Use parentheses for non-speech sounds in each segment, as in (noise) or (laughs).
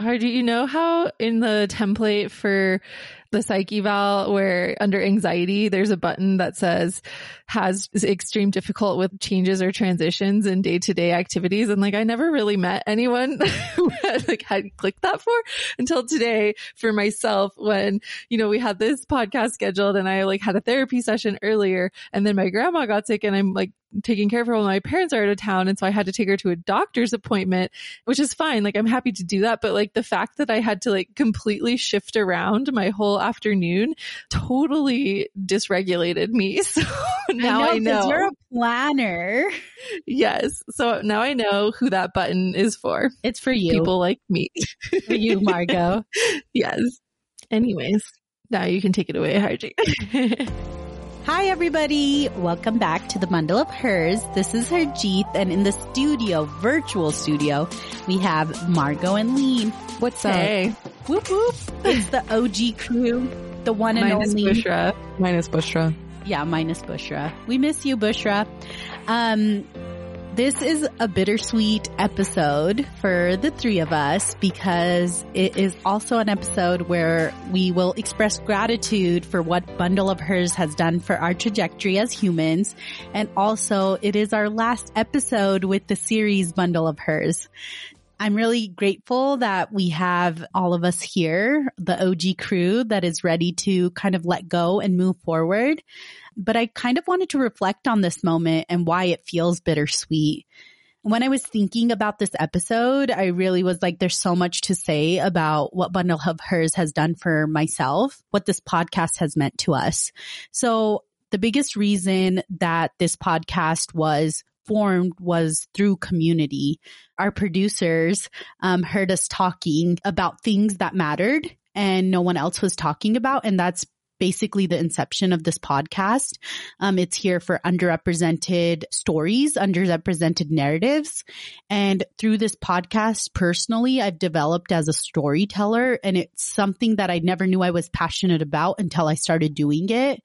Hardy, you know how in the template for the psych eval where under anxiety, there's a button that says has extreme difficult with changes or transitions in day to day activities. And like, I never really met anyone (laughs) who had like had clicked that for until today for myself when, you know, we had this podcast scheduled and I like had a therapy session earlier and then my grandma got sick and I'm like taking care of her while my parents are out of town. And so I had to take her to a doctor's appointment, which is fine. Like I'm happy to do that. But like the fact that I had to like completely shift around my whole afternoon totally dysregulated me. (laughs) So now I know, I know. You're a planner. Yes. So now I know who that button is for. It's for you. People like me. for you, Margaux. (laughs) yes. Anyways, now you can take it away, Harji. (laughs) Hi, everybody. Welcome back to the Bundle of Hers. This is Harjit, and in the studio, virtual studio, we have Margaux and Leen. What's up? Hey. Whoop whoop. It's the OG crew, the one and minus only. Bushra. Minus Bushra. Yeah, minus Bushra. We miss you, Bushra. Um, this is a bittersweet episode for the three of us because it is also an episode where we will express gratitude for what Bundle of Hers has done for our trajectory as humans. And also it is our last episode with the series Bundle of Hers. I'm really grateful that we have all of us here, the OG crew that is ready to kind of let go and move forward but I kind of wanted to reflect on this moment and why it feels bittersweet. When I was thinking about this episode, I really was like, there's so much to say about what Bundle of Hers has done for myself, what this podcast has meant to us. So the biggest reason that this podcast was formed was through community. Our producers um, heard us talking about things that mattered and no one else was talking about. And that's basically the inception of this podcast. Um, it's here for underrepresented stories, underrepresented narratives. And through this podcast, personally, I've developed as a storyteller and it's something that I never knew I was passionate about until I started doing it.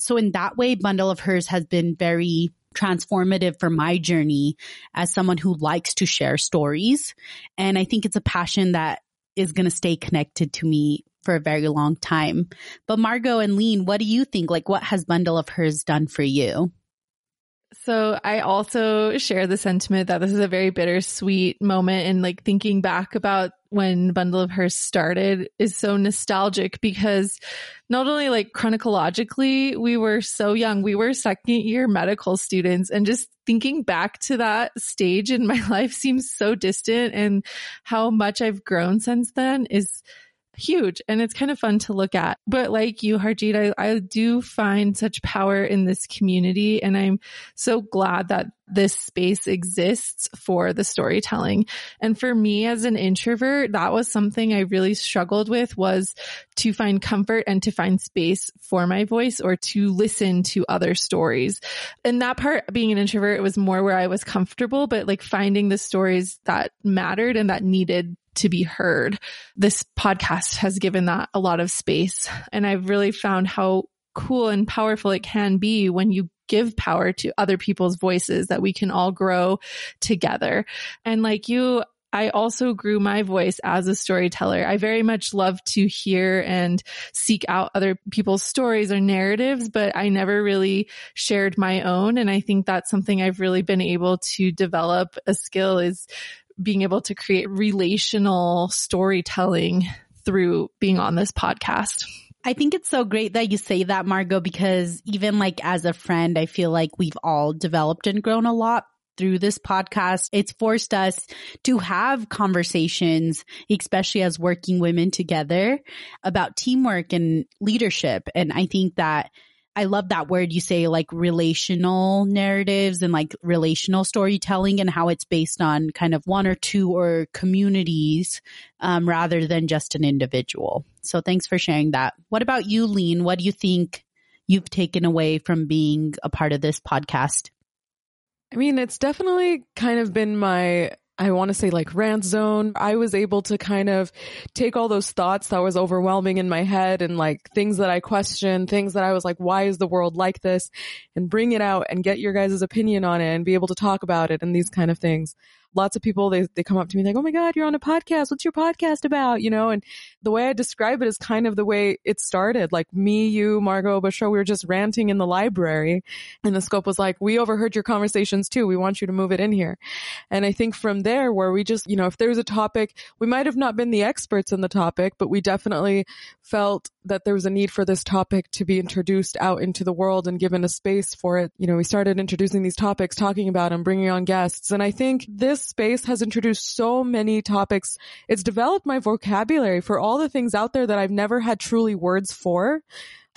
So in that way, Bundle of Hers has been very transformative for my journey as someone who likes to share stories. And I think it's a passion that is going to stay connected to me for a very long time. But Margaux and Leen, what do you think? Like what has Bundle of Hers done for you? So I also share the sentiment that this is a very bittersweet moment and like thinking back about when Bundle of Hers started is so nostalgic because not only like chronologically, we were so young. We were second year medical students and just thinking back to that stage in my (laughs) life seems so distant and how much I've grown since then is huge and it's kind of fun to look at. But like you, Harjit, I, I do find such power in this community and I'm so glad that this space exists for the storytelling. And for me as an introvert, that was something I really struggled with was to find comfort and to find space for my voice or to listen to other stories. And that part being an introvert, was more where I was comfortable, but like finding the stories that mattered and that needed to be heard. This podcast has given that a lot of space. And I've really found how cool and powerful it can be when you give power to other people's voices that we can all grow together. And like you, I also grew my voice as a storyteller. I very much love to hear and seek out other people's stories or narratives, but I never really shared my own. And I think that's something I've really been able to develop a skill is being able to create relational storytelling through being on this podcast. I think it's so great that you say that, Margaux, because even like as a friend, I feel like we've all developed and grown a lot through this podcast. It's forced us to have conversations, especially as working women together about teamwork and leadership. And I think that I love that word you say like relational narratives and like relational storytelling and how it's based on kind of one or two or communities um, rather than just an individual. So thanks for sharing that. What about you, Leen? What do you think you've taken away from being a part of this podcast? I mean, it's definitely kind of been my I want to say like rant zone. I was able to kind of take all those thoughts that was overwhelming in my head and like things that I questioned, things that I was like, why is the world like this? And bring it out and get your guys' opinion on it and be able to talk about it and these kind of things. Lots of people, they, they come up to me like, Oh my God, you're on a podcast. What's your podcast about? You know, and the way I describe it is kind of the way it started. Like me, you, Margaux, Bushra, we were just ranting in the library and the scope was like, we overheard your conversations too. We want you to move it in here. And I think from there where we just, you know, if there was a topic, we might have not been the experts in the topic, but we definitely felt that there was a need for this topic to be introduced out into the world and given a space for it. You know, we started introducing these topics, talking about them, bringing on guests. And I think this space has introduced so many topics. It's developed my vocabulary for all the things out there that I've never had truly words for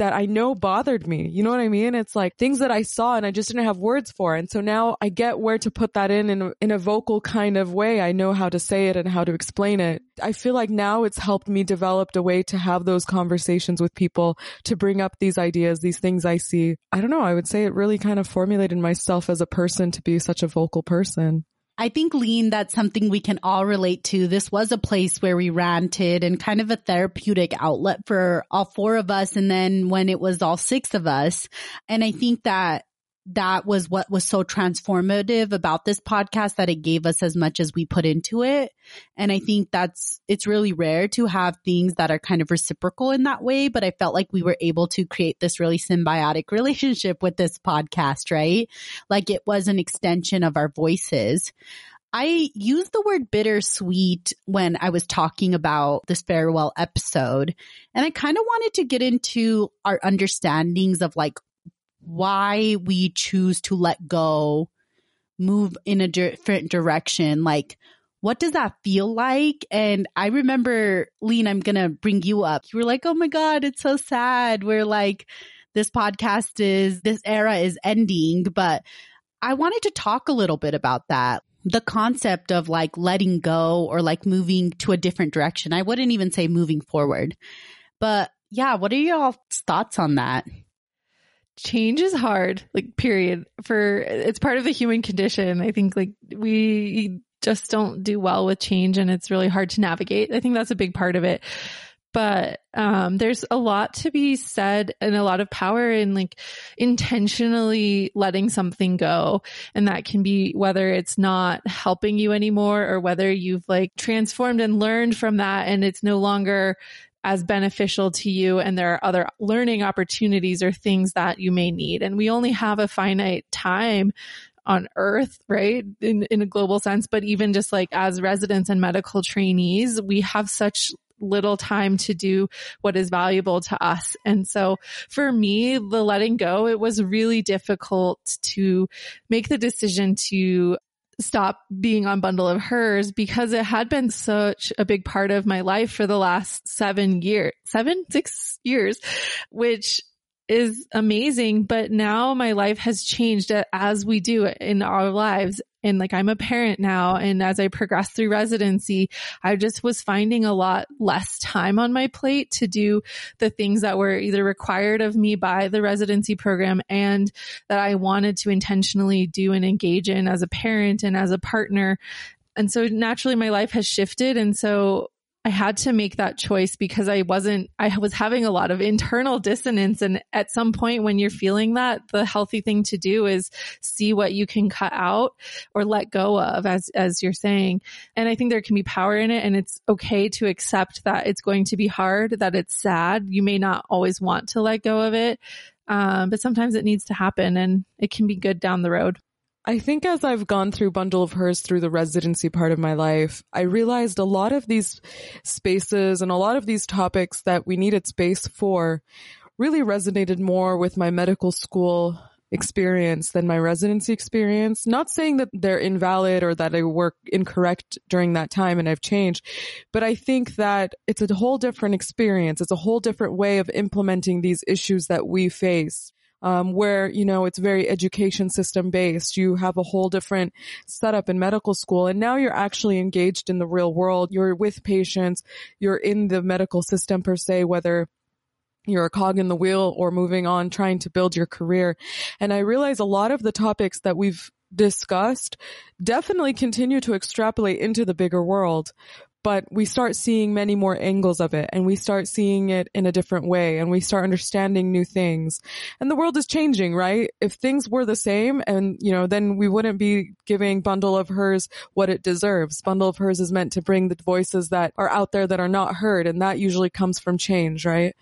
that I know bothered me. You know what I mean? It's like things that I saw and I just didn't have words for. And so now I get where to put that in in a, in a vocal kind of way. I know how to say it and how to explain it. I feel like now it's helped me develop a way to have those conversations with people to bring up these ideas, these things I see. I don't know. I would say it really kind of formulated myself as a person to be such a vocal person. I think Leen, that's something we can all relate to. This was a place where we ranted and kind of a therapeutic outlet for all four of us. And then when it was all six of us, and I think that that was what was so transformative about this podcast that it gave us as much as we put into it. And I think that's, it's really rare to have things that are kind of reciprocal in that way. But I felt like we were able to create this really symbiotic (laughs) relationship with this podcast, right? Like it was an extension of our voices. I used the word bittersweet when I was talking about this farewell episode. And I kind of wanted to get into our understandings of like why we choose to let go, move in a different direction. Like, what does that feel like? And I remember, Leen, I'm going to bring you up. You were like, oh my God, it's so sad. We're like, this podcast is, this era is ending. But I wanted to talk a little bit about that. The concept of like letting go or like moving to a different direction. I wouldn't even say moving forward. But yeah, what are y'all's thoughts on that? Change is hard, like period. For it's part of the human condition. I think like we just don't do well with change and it's really hard to navigate. I think that's a big part of it. But um, there's a lot to be said and a lot of power in like intentionally letting something go. And that can be whether it's not helping you anymore or whether you've like transformed and learned from that and it's no longer as beneficial to you and there are other learning opportunities or things that you may need. And we only have a finite time on earth, right? In, in a global sense, but even just like as residents and medical trainees, we have such little time to do what is valuable to us. And so for me, the letting go, it was really difficult to make the decision to stop being on bundle of hers because it had been such a big part of my life for the last seven years, seven, six years, which is amazing. But now my life has changed as we do in our lives. And like I'm a parent now. And as I progress through residency, I just was finding a lot less time on my plate to do the things that were either required of me by the residency program and that I wanted to intentionally do and engage in as a parent and as a partner. And so naturally my life has shifted. And so I had to make that choice because I wasn't, I was having a lot of internal dissonance. And at some point when you're feeling that, the healthy thing to do is see what you can cut out or let go of as, as you're saying. And I think there can be power in it and it's okay to accept that it's going to be hard, that it's sad. You may not always want to let go of it. Um, but sometimes it needs to happen and it can be good down the road. I think as I've gone through Bundle of Hers through the residency part of my life, I realized a lot of these spaces and a lot of these topics that we needed space for really resonated more with my medical school experience than my residency experience. Not saying that they're invalid or that I work incorrect during that time and I've changed, but I think that it's a whole different experience. It's a whole different way of implementing these issues that we face um, where you know it's very education system based. You have a whole different setup in medical school, and now you're actually engaged in the real world. You're with patients. You're in the medical system per se, whether you're a cog in the wheel or moving on trying to build your career. And I realize a lot of the topics that we've discussed definitely continue to extrapolate into the bigger world but we start seeing many more angles of it and we start seeing it in a different way and we start understanding new things. And the world is changing, right? If things were the same and, you know, then we wouldn't be giving Bundle of Hers what it deserves. Bundle of Hers is meant to bring the voices that are out there that are not heard and that usually comes from change, right?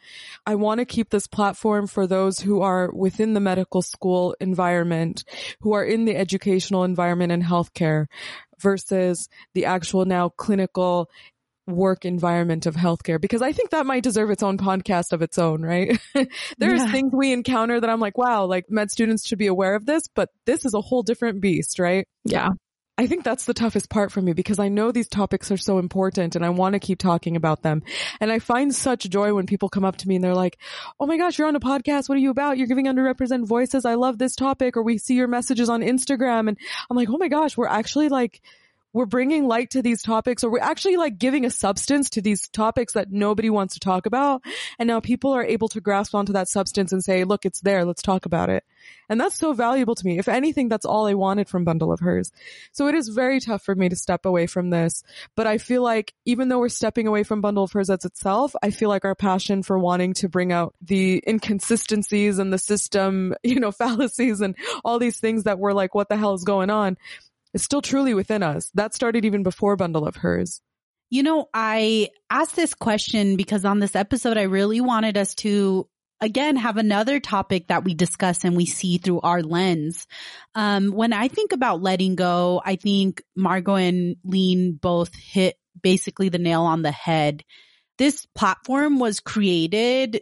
I want to keep this platform for those who are within the medical school environment, who are in the educational environment and healthcare, versus the actual now clinical work environment of healthcare because I think that might deserve its own podcast of its own, right? (laughs) There's yeah. things we encounter that I'm like, wow, like med students should be aware of this, but this is a whole different beast, right? Yeah. I think that's the toughest part for me because I know these topics are so important and I want to keep talking about them. And I find such joy when people come up to me and they're like, Oh my gosh, you're on a podcast. What are you about? You're giving underrepresented voices. I love this topic. Or we see your messages on Instagram. And I'm like, Oh my gosh, we're actually like, we're bringing light to these topics or we're actually like giving a substance to these topics that nobody wants to talk about. And now people are able to grasp onto that substance and say, look, it's there. Let's talk about it. And that's so valuable to me. If anything, that's all I wanted from Bundle of Hers. So it is very tough for me to step away from this. But I feel like even though we're stepping away from Bundle of Hers as itself, I feel like our passion for wanting to bring out the inconsistencies and the system, (laughs) you know, (laughs) fallacies and all these things that were like, what the hell is going on? Is still truly within us. That started even before Bundle of Hers. You know, I asked this question because on this episode, I really wanted us to again have another topic that we discuss and we see through our lens. Um, when I think about letting go, I think Margaux and Leen both hit basically the nail on the head. This platform was created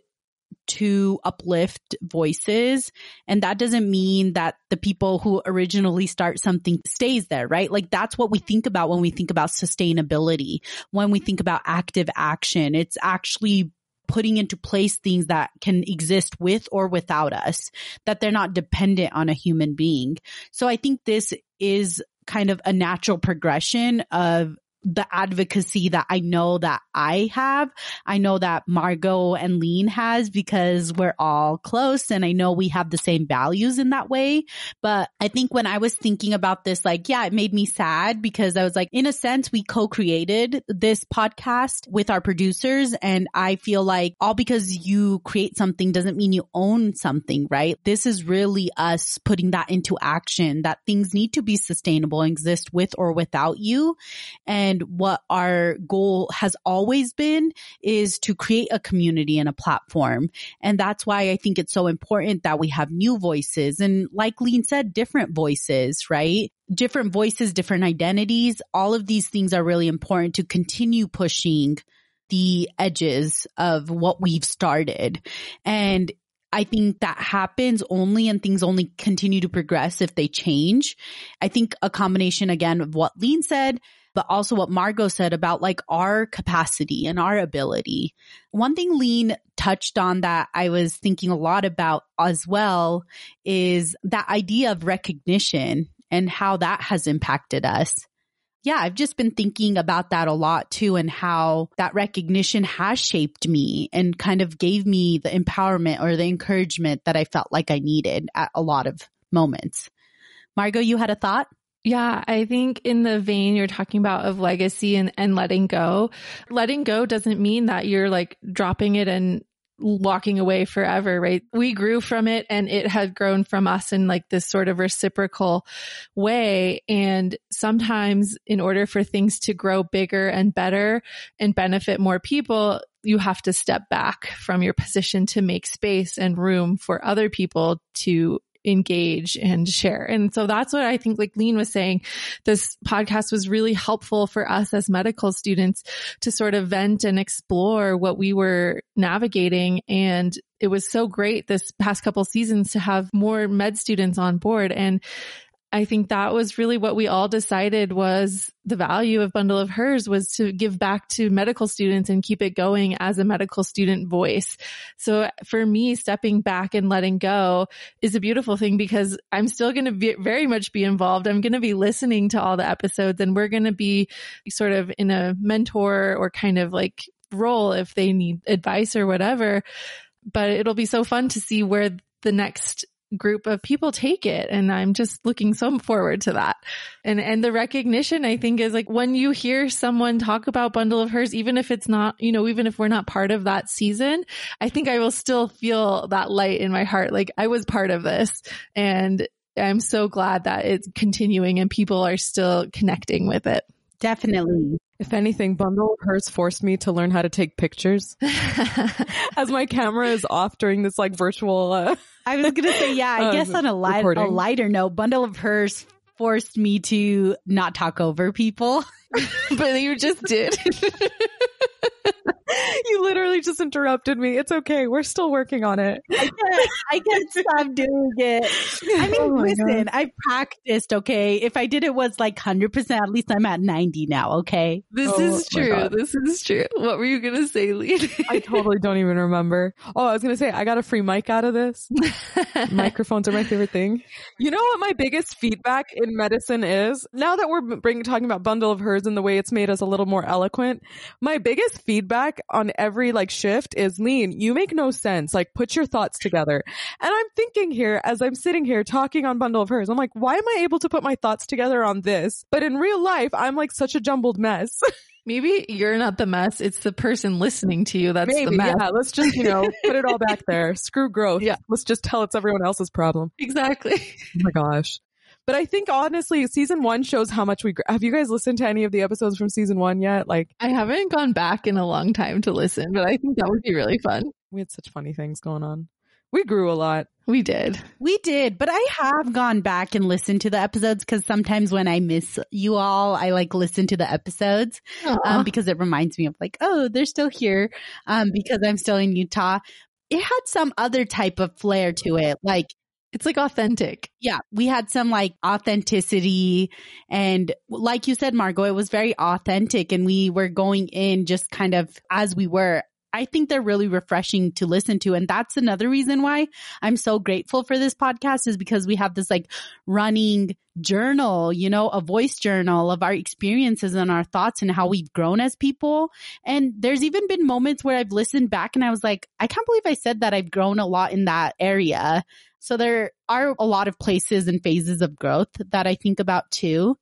to uplift voices. And that doesn't mean that the people who originally start something stays there, right? Like that's what we think about when we think about sustainability, when we think about active action. It's actually putting into place things that can exist with or without us, that they're not dependent on a human being. So I think this is kind of a natural progression of the advocacy that I know that I have. I know that Margaux and Leen has because we're all close and I know we have the same values in that way. But I think when I was thinking about this, like, yeah, it made me sad because I was like, in a sense, we co-created this podcast with our producers. And I feel like all because you create something doesn't mean you own something, right? This is really us putting that into action that things need to be sustainable exist with or without you. And and what our goal has always been is to create a community and a platform. And that's why I think it's so important that we have new voices and like Leen said, different voices, right? Different voices, different identities. All of these things are really important to continue pushing the edges of what we've started. And I think that happens only and things only continue to progress if they change. I think a combination again of what Leen said, but also what Margaux said about like our capacity and our ability. One thing Leen touched on that I was thinking a lot about as well is that idea of recognition and how that has impacted us. Yeah, I've just been thinking about that a lot too and how that recognition has shaped me and kind of gave me the empowerment or the encouragement that I felt like I needed at a lot of moments. Margaux, you had a thought? Yeah, I think in the vein you're talking about of legacy and, and letting go, letting go doesn't mean that you're like dropping it and walking away forever, right? We grew from it and it had grown from us in like this sort of reciprocal way. And sometimes in order for things to grow bigger and better and benefit more people, you have to step back from your position to make space and room for other people to engage and share. And so that's what I think, like Leen was saying, this podcast was really helpful for us as medical students to sort of vent and explore what we were navigating. And it was so great this past couple seasons to have more med students on board. And I think that was really what we all decided was the value of Bundle of Hers was to give back to medical students and keep it going as a medical student voice. So for me, stepping back and letting go is a beautiful thing because I'm still going to be very much be involved. I'm going to be listening to all the episodes and we're going to be sort of in a mentor or kind of like role if they need advice or whatever. But it'll be so fun to see where the next group of people take it. And I'm just looking so forward to that. And, and the recognition I think is like when you hear someone talk about bundle of hers, even if it's not, you know, even if we're not part of that season, I think I will still feel that light in my heart. Like I was part of this and I'm so glad that it's continuing and people are still connecting with it. Definitely. If anything, Bundle of Hers forced me to learn how to take pictures (laughs) as my camera is off during this like virtual. Uh, I was gonna say, yeah. I (laughs) uh, guess on a, light, a lighter note, Bundle of Hers forced me to not talk over people. (laughs) but you just did. You literally just interrupted me. It's okay. We're still working on it. I can't, I can't stop doing it. I mean, oh listen, God. I practiced, okay? If I did it was like 100%, at least I'm at 90 now, okay? This oh, is true. This is true. What were you going to say, Lee? I totally don't even remember. Oh, I was going to say, I got a free mic out of this. (laughs) Microphones are my favorite thing. You know what my biggest feedback in medicine is? Now that we're bringing, talking about bundle of hers and the way it's made us a little more eloquent, my biggest feedback on every like shift is Leen. You make no sense. Like put your thoughts together. And I'm thinking here as I'm sitting here talking on bundle of hers, I'm like, why am I able to put my thoughts together on this? But in real life, I'm like such a jumbled mess. (laughs) Maybe you're not the mess. It's the person listening to you that's Maybe, the mess. Yeah, let's just, you know, (laughs) put it all back there. Screw growth. Yeah. Let's just tell it's everyone else's problem. Exactly. Oh my gosh. But I think honestly, season one shows how much we, have you guys listened to any of the episodes from season one yet? Like, I haven't gone back in a long time to listen, but I think that would be really fun. We had such funny things going on. We grew a lot. We did. We did, but I have gone back and listened to the episodes because sometimes when I miss you all, I like listen to the episodes um, because it reminds me of like, oh, they're still here um, because I'm still in Utah. It had some other type of flair to it. Like it's like authentic. Yeah. We had some like authenticity and like you said, Margaux, it was very authentic and we were going in just kind of as we were. I think they're really refreshing to listen to. And that's another reason why I'm so grateful for this podcast is because we have this like running journal, you know, a voice journal of our experiences and our thoughts and how we've grown as people. And there's even been moments where I've listened back and I was like, I can't believe I said that I've grown a lot in that area. So there are a lot of places and phases of growth that I think about too.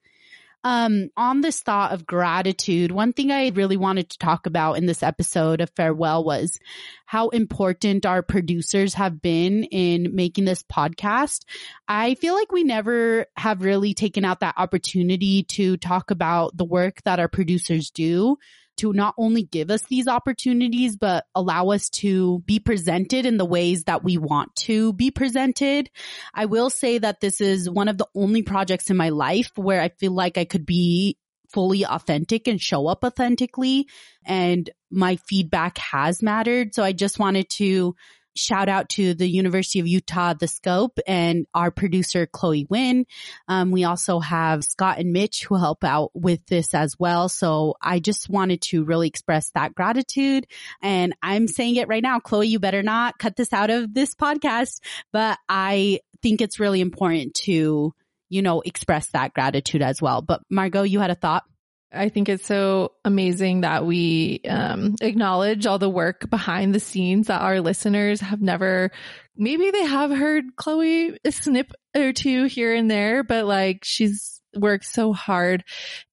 Um, on this thought of gratitude, one thing I really wanted to talk about in this episode of Farewell was how important our producers have been in making this podcast. I feel like we never have really taken out that opportunity to talk about the work that our producers do to not only give us these opportunities, but allow us to be presented in the ways that we want to be presented. I will say that this is one of the only projects in my life where I feel like I could be fully authentic and show up authentically. And my feedback has mattered. So I just wanted to shout out to the University of Utah, The Scope, and our producer, Chloe Wynn. Um, we also have Scott and Mitch who help out with this as well. So I just wanted to really express that gratitude. And I'm saying it right now, Chloe, you better not cut this out of this podcast, but I think it's really important to, you know, express that gratitude as well. But Margaux, you had a thought? I think it's so amazing that we um, acknowledge all the work behind the scenes that our listeners have never, maybe they have heard Chloe a snip or two here and there, but like she's works so hard.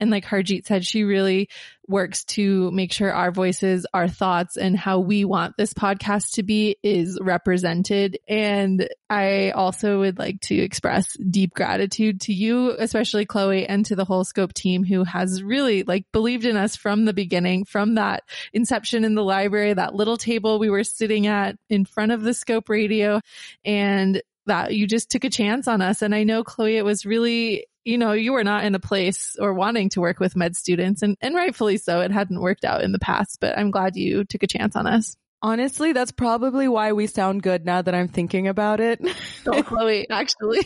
And like Harjit said, she really works to make sure our voices, our thoughts and how we want this podcast to be is represented. And I also would like to express deep gratitude to you, especially Chloe and to the whole scope team who has really like believed in us from the beginning, from that inception in the library, that little table we were sitting at in front of the scope radio and that you just took a chance on us. And I know Chloe, it was really you know, you were not in a place or wanting to work with med students and, and rightfully so. It hadn't worked out in the past, but I'm glad you took a chance on us. Honestly, that's probably why we sound good now that I'm thinking about it. (laughs) Oh, Chloe, actually.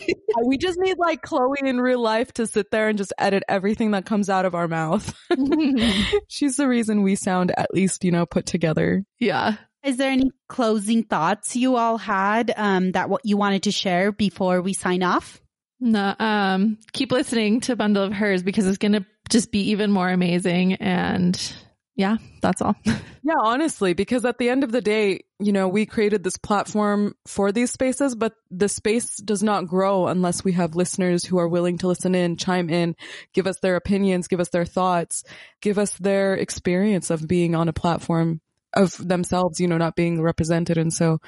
we just need like Chloe in real life to sit there and just edit everything that comes out of our mouth. (laughs) (laughs) She's the reason we sound at least, you know, put together. Yeah. Is there any closing thoughts you all had um, that what you wanted to share before we sign off? No, um, keep listening to Bundle of Hers because it's going to just be even more amazing. And yeah, that's all. (laughs) Yeah, honestly, because at the end of the day, you know, we created this platform for these spaces, but the space does not grow unless we have listeners who are willing to listen in, chime in, give us their opinions, give us their thoughts, give us their experience of being on a platform of themselves, you know, not being represented. And so,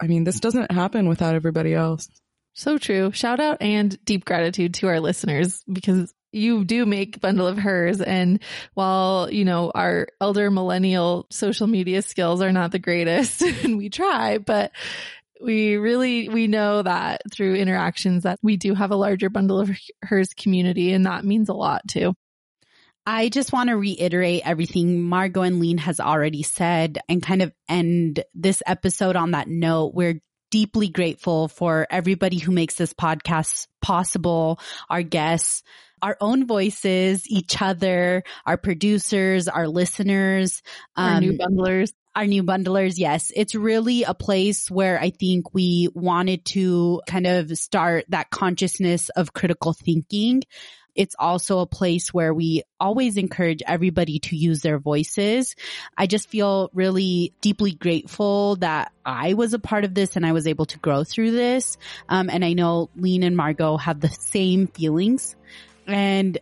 I mean, this doesn't happen without everybody else. So true. Shout out and deep gratitude to our listeners because you do make bundle of hers and while you know our elder millennial social media skills are not the greatest (laughs) and we try but we really we know that through interactions that we do have a larger bundle of hers community and that means a lot too I just want to reiterate everything Margaux and Leen has already said and kind of end this episode on that note. We're deeply grateful for everybody who makes this podcast possible, our guests, our own voices, each other, our producers, our listeners, um, our new um, bundlers. Our new bundlers, yes. It's really a place where I think we wanted to kind of start that consciousness of critical thinking. It's also a place where we always encourage everybody to use their voices. I just feel really deeply grateful that I was a part of this and I was able to grow through this. Um, and I know Leen and Margaux have the same feelings. And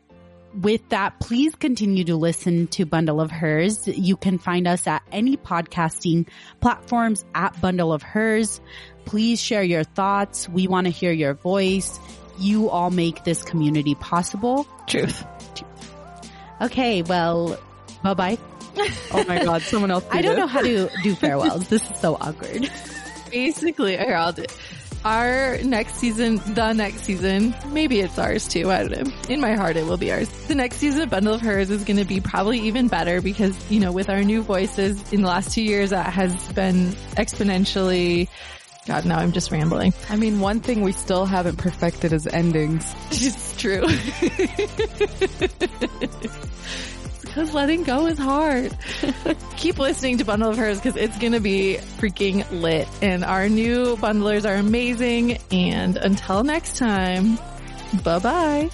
with that, please continue to listen to Bundle of Hers. You can find us at any podcasting platforms at Bundle of Hers. Please share your thoughts. We want to hear your voice. You all make this community possible. Truth. Okay, well, bye bye. (laughs) oh my god, someone else. I don't it. know how to do (laughs) farewells. this is so awkward. Basically, here, I'll do our next season, the next season, maybe it's ours too. I don't know. In my heart, it will be ours. The next season of Bundle of Hers is going to be probably even better because, you know, with our new voices in the last two years, that has been exponentially God, now I'm just rambling. I mean, one thing we still haven't perfected is endings. (laughs) it's true. (laughs) because letting go is hard. (laughs) Keep listening to Bundle of Hers because it's going to be freaking lit. And our new bundlers are amazing. And until next time, bye bye.